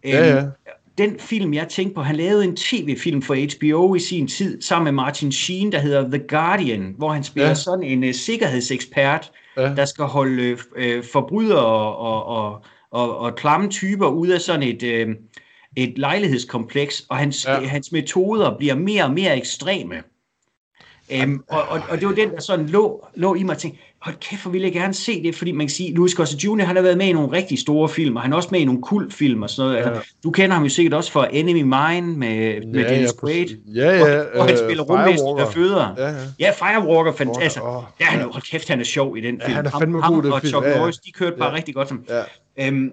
Øh, ja, ja. Øhm, den film, jeg tænkte på, han lavede en tv-film for HBO i sin tid, sammen med Martin Sheen, der hedder The Guardian, hvor han spiller ja. sådan en uh, sikkerhedsekspert, ja. der skal holde øh, forbrydere og, og, og, og, og klamme typer ud af sådan et, øh, et lejlighedskompleks, og hans, ja. hans metoder bliver mere og mere ekstreme. Øhm, og, og, og det var den, der sådan lå, lå i mig og tænkte, hold kæft, hvor ville jeg gerne se det, fordi man kan sige, Louis Gossett Jr., han har været med i nogle rigtig store film, og han er også med i nogle kultfilm og sådan noget. Ja. Altså, du kender ham jo sikkert også for Enemy Mine med, ja, med Dennis ja, Quaid, ja, ja, hvor, hvor han øh, spiller rumvæsen, der føder. Ja, ja. ja Firewalker, fantastisk. Altså, oh, ja, han, hold kæft, han er sjov i den film. Ja, han er fandme ham, god, ham og film. Chuck ja, ja. Norris, de kørte bare ja. rigtig godt som. Ja. Øhm,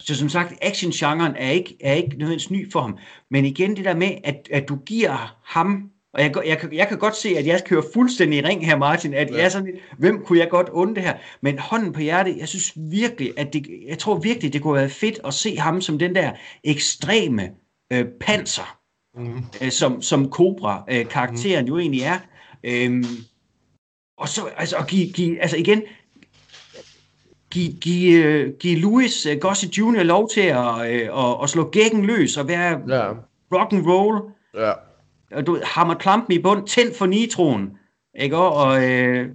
så som sagt, action-genren er ikke, er ikke nødvendigvis ny for ham. Men igen det der med, at, at du giver ham og jeg, jeg, jeg kan godt se, at jeg kører fuldstændig i ring her, Martin, at ja. jeg er sådan hvem kunne jeg godt undre det her? Men hånden på hjertet, jeg synes virkelig, at det, jeg tror virkelig, det kunne være fedt at se ham som den der ekstreme øh, panser, mm. øh, som, som Cobra-karakteren øh, mm. jo egentlig er. Øhm, og så, altså, at give, give, altså igen, give, give, uh, give Louis uh, Gossett Jr. lov til at, uh, at, at slå gækken løs og være ja. rock and roll. Ja og du hammer klampen i bund, tænd for nitroen, ikke? Og øh,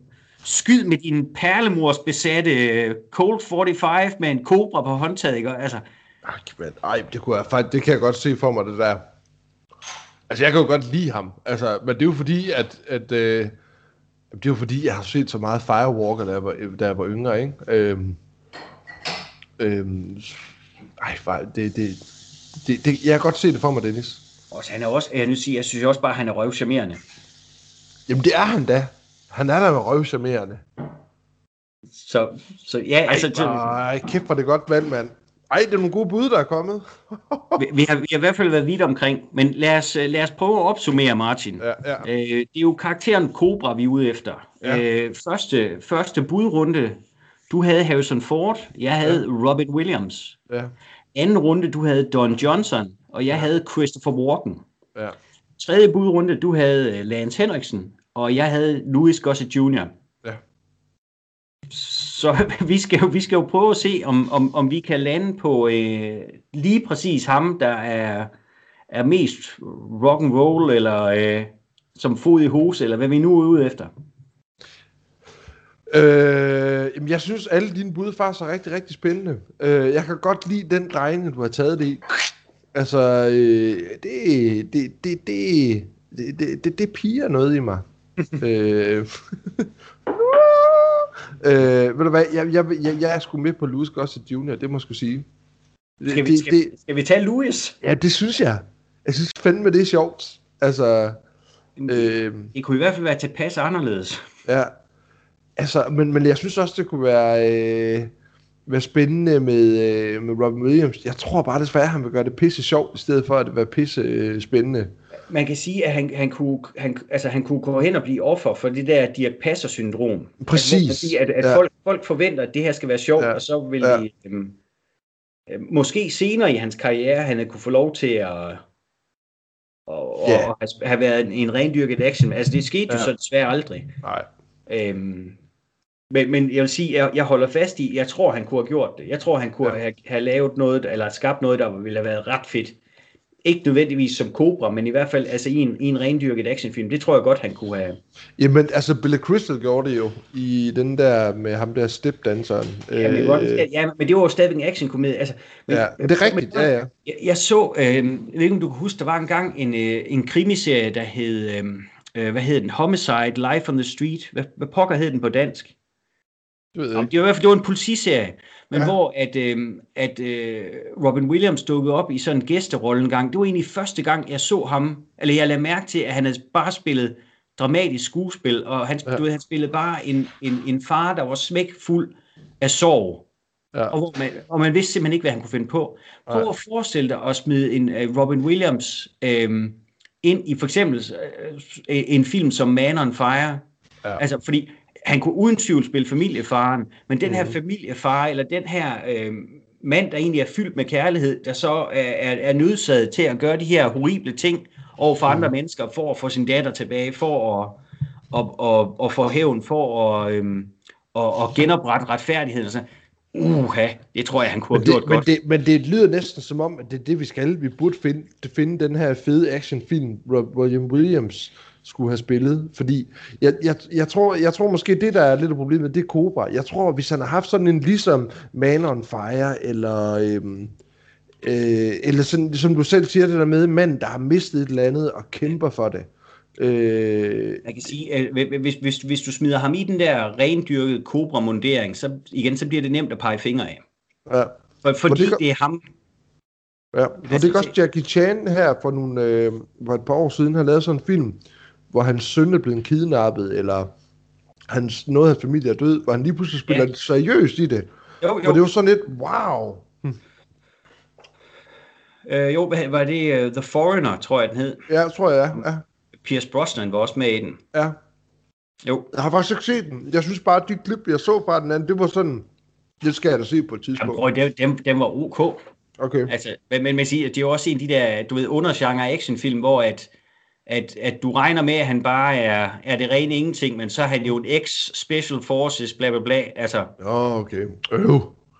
skyd med din perlemors besatte øh, Colt 45 med en kobra på håndtaget, ikke? Altså, ah, ej, men, ej, det, kunne jeg, faktisk, det kan jeg godt se for mig, det der. Altså, jeg kan jo godt lide ham, altså, men det er jo fordi, at, at øh, det er jo fordi, jeg har set så meget Firewalker, da jeg var, da jeg var yngre, ikke? Øhm, øhm, ej, det, det, det, det, jeg kan godt se det for mig, Dennis. Og han er også, jeg, nu siger, jeg synes også bare, at han er røvcharmerende. Jamen det er han da. Han er da røvcharmerende. Så, så ja, ej, altså... Til... Ej, kæft for det godt valg, mand. Ej, det er nogle gode bud, der er kommet. vi, vi, har, vi har i hvert fald været vidt omkring, men lad os, lad os prøve at opsummere, Martin. Ja, ja. Øh, det er jo karakteren Cobra, vi er ude efter. Ja. Øh, første, første budrunde, du havde Harrison Ford, jeg havde ja. Robin Williams. Ja. Anden runde, du havde Don Johnson, og jeg havde Christopher Walken. Ja. Tredje budrunde, du havde øh, Lance Henriksen, og jeg havde Louis Gossett Jr. Ja. Så vi skal, jo, vi skal jo prøve at se, om, om, om vi kan lande på øh, lige præcis ham, der er, er mest rock and roll eller øh, som fod i hose, eller hvad vi nu er ude efter? Øh, jeg synes, alle dine bud faktisk er rigtig, rigtig spændende. Øh, jeg kan godt lide den drejning, du har taget det i. Altså, øh, det, det, det, det, det, det, det piger noget i mig. øh, øh, ved du hvad, jeg, jeg, jeg, jeg er sgu med på Louis Gossett Jr., det må jeg sgu sige. Skal vi, skal, det, skal vi tage Louis? Ja, det synes jeg. Jeg synes fandme, det er sjovt. Altså, øh, det kunne i hvert fald være tilpas anderledes. Ja, altså, men, men jeg synes også, det kunne være... Øh, være spændende med, øh, med Robin Williams. Jeg tror bare desværre, at han vil gøre det pisse sjovt, i stedet for at det være pisse øh, spændende man kan sige, at han, han, kunne, han, altså, han kunne gå hen og blive offer for det der Dirk Passer-syndrom. Præcis. At, sige, at, at ja. folk, folk forventer, at det her skal være sjovt, ja. og så vil ja. de... Øhm, øh, måske senere i hans karriere, han kunne få lov til at og, yeah. og have været en, en rendyrket action. Altså det skete ja. jo så desværre aldrig. Nej. Øhm, men, men jeg vil sige, jeg, jeg holder fast i, jeg tror han kunne have gjort det. Jeg tror han kunne ja. have, have lavet noget, eller skabt noget, der ville have været ret fedt ikke nødvendigvis som Cobra, men i hvert fald altså i en, i en rendyrket actionfilm. Det tror jeg godt, han kunne have. Jamen, altså Billy Crystal gjorde det jo i den der med ham der stepdanseren. Ja, men, øh, ja, men det var jo stadigvæk en actionkomedie. Altså, men, ja, det er rigtigt, men, ja, ja. Jeg, jeg så, øh, jeg ved ikke om du kan huske, der var engang en, øh, en krimiserie, der hed, øh, øh hvad hed den? Homicide, Life on the Street. Hvad, hvad pokker hed den på dansk? Det, ved jeg. det var i hvert fald det var en politiserie, men ja. hvor at, øh, at øh, Robin Williams dukkede op i sådan en gæsterolle en gang. Det var egentlig første gang, jeg så ham, eller jeg lagde mærke til, at han havde bare spillet dramatisk skuespil, og han, ja. du ved, han spillede bare en, en, en far, der var smækfuld af sorg. Ja. Og, hvor man, og man vidste simpelthen ikke, hvad han kunne finde på. Prøv ja. at forestille dig at smide en uh, Robin Williams øh, ind i for eksempel uh, en film som Man on Fire. Ja. Altså, fordi han kunne uden tvivl spille familiefaren, men den her mm. familiefar, eller den her øh, mand, der egentlig er fyldt med kærlighed, der så er, er, er nødsaget til at gøre de her horrible ting over for andre mm. mennesker, for at få sin datter tilbage, for at, og, og, og få hævn, for at, øhm, og, og genoprette retfærdigheden. Så, uha, det tror jeg, han kunne have gjort men godt. Det, men det lyder næsten som om, at det er det, vi skal. Vi burde finde, finde den her fede actionfilm, William Williams, skulle have spillet. Fordi jeg, jeg, jeg, tror, jeg tror måske, det der er lidt af problemet, det er Cobra. Jeg tror, hvis han har haft sådan en ligesom Man on Fire, eller... Øhm, øh, eller sådan, som du selv siger, det der med mand, der har mistet et eller andet og kæmper for det. Øh, jeg kan sige, at hvis, hvis, hvis du smider ham i den der rendyrkede Cobra-mundering, så igen, så bliver det nemt at pege fingre af. Ja. For, fordi det, det er ham. Ja, og det er også Jackie Chan her for, nogle, øh, for et par år siden, har lavet sådan en film, hvor hans søn er blevet kidnappet, eller hans, noget af hans familie er død, hvor han lige pludselig spiller ja. seriøst i det. Jo, jo. Og det var sådan lidt, wow. Hm. Øh, jo, var det uh, The Foreigner, tror jeg, den hed? Ja, tror jeg, ja. Pierce Brosnan var også med i den. Ja. Jo. Jeg har faktisk ikke set den. Jeg synes bare, at de klip, jeg så fra den anden, det var sådan, det skal jeg da se på et tidspunkt. Jamen, prøv, dem, dem var ok. Okay. Altså, men, men man siger, det er jo også en af de der, du ved, undergenre actionfilm, hvor at, at, at du regner med, at han bare er, er det rene ingenting, men så er han jo en ex-special forces, bla bla bla, altså. Oh, okay. Øh.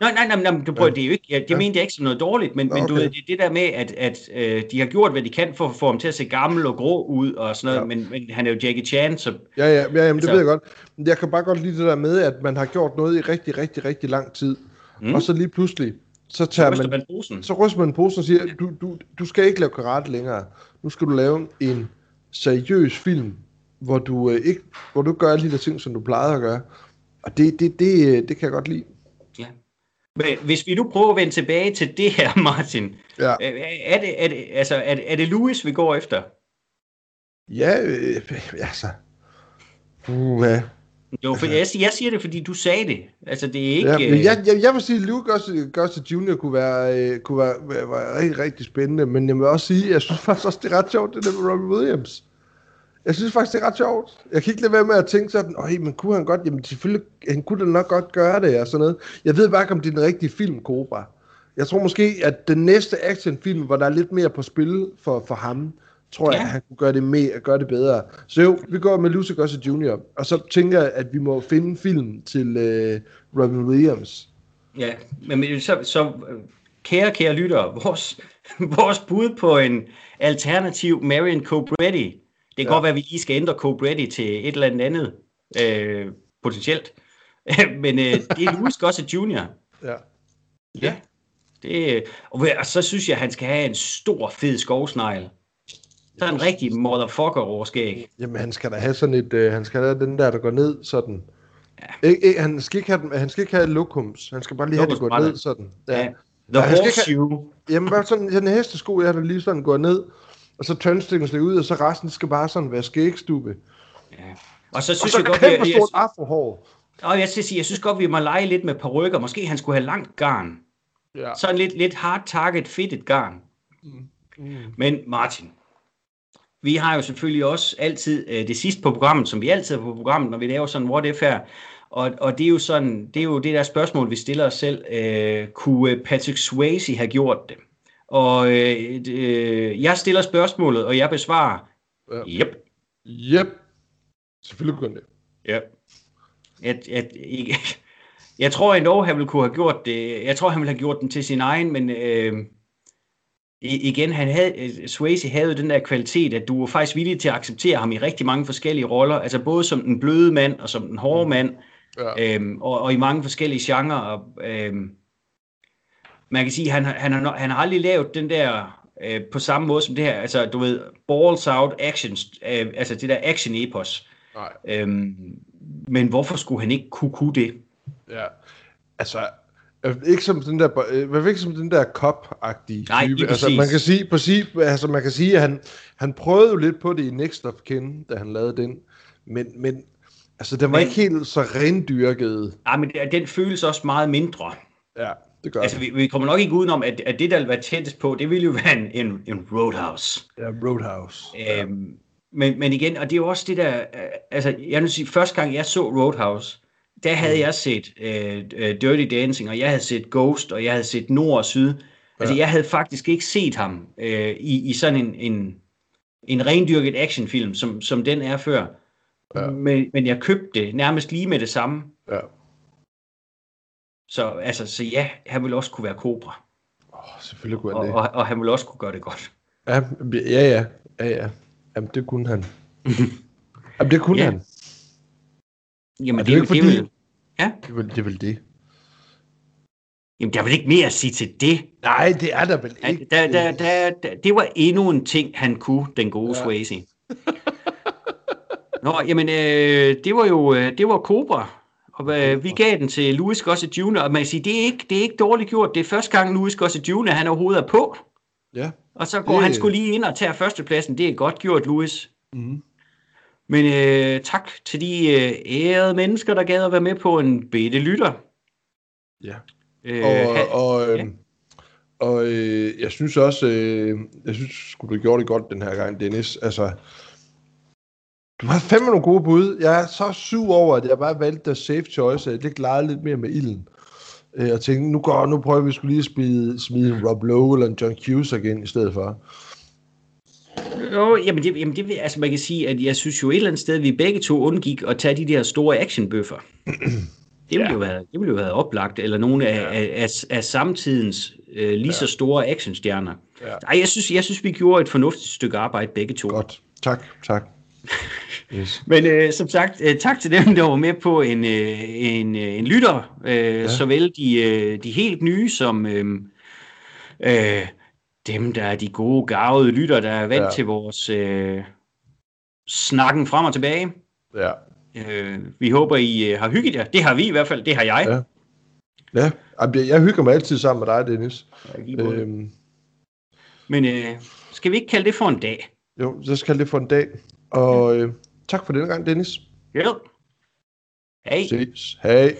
Nej, nej, nej, nej, du prøver, ja. det er jo ikke, jeg, jeg ja. mener det er ikke som noget dårligt, men, okay. men du ved, det, det der med, at, at øh, de har gjort, hvad de kan for at få ham til at se gammel og grå ud og sådan noget, ja. men, men han er jo Jackie Chan, så... Ja, ja, ja jamen, altså, det ved jeg godt. Jeg kan bare godt lide det der med, at man har gjort noget i rigtig, rigtig, rigtig lang tid, mm. og så lige pludselig, så tager så man, man posen. Så ryster man posen og siger, du, du, du skal ikke lave karate længere. Nu skal du lave en seriøs film, hvor du øh, ikke, hvor du gør alle de der ting, som du plejede at gøre. Og det, det, det, øh, det kan jeg godt lide. Ja. Men hvis vi nu prøver at vende tilbage til det her, Martin. Ja. Øh, er, det, er, det, altså, er, det, er det Louis, vi går efter? Ja, øh, altså... Uh, ja. Jo, for jeg, jeg siger det, fordi du sagde det. Altså, det er ikke... Ja, men jeg, jeg, jeg vil sige, at Luke Gossett Jr. kunne være, øh, kunne være, være, være rigtig, rigtig spændende, men jeg vil også sige, at jeg synes faktisk også, det er ret sjovt, det der med Robin Williams. Jeg synes faktisk, det er ret sjovt. Jeg kan ikke lade være med at tænke sådan, åh, men kunne han godt, jamen selvfølgelig, han kunne da nok godt gøre det, og sådan noget. Jeg ved bare ikke, om det er den rigtige film, Cobra. Jeg tror måske, at den næste actionfilm, hvor der er lidt mere på spil for, for ham, tror ja. jeg, at han kunne gøre det, med, gøre det bedre. Så jo, vi går med Lucy Gossett Jr., og så tænker jeg, at vi må finde en film til øh, Robin Williams. Ja, men så, så kære, kære lyttere, vores, vores bud på en alternativ Marion Cobretti Det kan ja. godt være, at vi lige skal ændre Ready til et eller andet andet, øh, potentielt. Men øh, det er Louis Gossett Jr. Ja. Ja. Det, og, og så synes jeg, at han skal have en stor, fed skovsnegl. Så en rigtig motherfucker overskæg. Jamen, han skal da have sådan et, øh, han skal have den der, der går ned sådan. Ja. Ik, ikke, han, skal ikke have, den- han skal ikke have lokums. Han skal bare lige have det gå Lokumsbrættet. ned sådan. Ja. Ja. The Ja, horseshoe. Jamen, bare sådan, sådan en hestesko, jeg der lige sådan går ned, og så turnstikken skal ud, og så resten skal bare sådan være skægstube. Ja. Og så Og synes så jeg godt, kæmpe jeg, jeg, stort afrohår. og jeg skal sige, jeg synes godt, vi må lege lidt med perukker. Måske han skulle have langt garn. Ja. Sådan lidt, lidt hard target fitted garn. Mm. Men Martin, vi har jo selvfølgelig også altid øh, det sidste på programmet, som vi altid har på programmet, når vi laver sådan what if her. Og, og det er jo sådan, det er jo det der spørgsmål, vi stiller os selv. Øh, kunne Patrick Swayze have gjort det? Og øh, øh, jeg stiller spørgsmålet, og jeg besvarer, Ja. yep. Yep. Selvfølgelig kunne det. Ja. Jeg, jeg, jeg, jeg tror endnu, han ville kunne have gjort det. Jeg tror, han ville have gjort den til sin egen, men øh, i- igen, han havde, øh, Swayze havde jo den der kvalitet, at du var faktisk villig til at acceptere ham i rigtig mange forskellige roller. Altså både som den bløde mand og som den hårde mand, Ja. øhm, og, og i mange forskellige genrer. Og, øhm, man kan sige, han, han, har, han har aldrig lavet den der øh, på samme måde som det her, altså du ved, balls out actions, øh, altså det der action epos. Nej. Øhm, men hvorfor skulle han ikke kunne, kunne det? Ja. Altså, ikke som den der, øh, ikke som den der cop-agtige Nej, type. Altså, man kan sige, præcis, altså, man kan sige, at han, han prøvede jo lidt på det i Next of Kin, da han lavede den. Men, men altså, den var Men- ikke helt så rendyrket. Ja, men den føles også meget mindre. Ja, det gør Altså, vi, vi kommer nok ikke udenom, at, at det, der være tættest på, det vil jo være en, en, en roadhouse. Ja, Roadhouse. Øhm, men, men igen, og det er jo også det der, øh, altså jeg vil sige, første gang jeg så Roadhouse, der havde jeg set øh, øh, Dirty Dancing, og jeg havde set Ghost, og jeg havde set Nord og Syd. Altså jeg havde faktisk ikke set ham øh, i, i sådan en, en, en rendyrket actionfilm, som, som den er før. Ja. Men, men jeg købte det nærmest lige med det samme. Ja. Så, altså, så ja, han ville også kunne være Cobra, Oh, selvfølgelig kunne og, han det. og, og han ville også kunne gøre det godt. Ja, ja, ja. ja, ja. Jamen, det kunne han. Jamen, det kunne Ja. han. Jamen, Og det, det er det, jo det, ikke vil, ja, Det er vel det. Er vel det. jamen, der er vel ikke mere at sige til det. Nej, det er der vel ikke. der, der, der, der, det var endnu en ting, han kunne, den gode Ja. ja. Swayze. Nå, jamen, øh, det var jo øh, det var Cobra. Og øh, vi gav den til Louis Gossett Jr., og man kan sige, det er ikke, det er ikke dårligt gjort. Det er første gang, Louis Gossett Jr., han overhovedet er på. Ja. Og så går Det- han skulle lige ind og tager førstepladsen. Det er godt gjort, Louis. Mm. Men øh, tak til de øh, ærede mennesker, der gad at være med på en bitte lytter. Ja. Øh, Og, ha- og, øh, ja. og øh, jeg synes også, øh, jeg synes sgu, du gjorde det godt den her gang, Dennis. Altså, du har fandme nogle gode bud. Jeg er så syv over, at jeg bare valgte der safe choice, at jeg ikke legede lidt mere med ilden. Øh, og tænkte, nu, går, nu prøver vi skulle lige at smide, smide Rob Lowe eller en John Cusack ind i stedet for. Jo, jamen det, jamen det altså man kan sige, at jeg synes jo et eller andet sted, at vi begge to undgik at tage de der store actionbøffer. Det ville, Ja. jo være, det ville jo være oplagt, eller nogle af, af, af, af samtidens øh, lige ja. så store actionstjerner. Ja. Nej, jeg synes, jeg synes, vi gjorde et fornuftigt stykke arbejde begge to. Godt. Tak, tak. Yes. Men øh, som sagt, øh, tak til dem, der var med på en, øh, en, øh, en lytter. Øh, ja. Såvel de, øh, de helt nye, som øh, øh, dem, der er de gode, gavede lytter, der er vant Ja. til vores øh, snakken frem og tilbage. Ja. Øh, vi håber, I øh, har hygget jer. Det har vi i hvert fald. Det har jeg. Ja. Ja, jeg- jeg hygger mig altid sammen med dig, Dennis. Ja. Øh. Øhm, Men øh, skal vi ikke kalde det for en dag? jo, så skal det for en dag. Og øh, tak for denne gang, Dennis. Ja. Hej. Ses. Hej.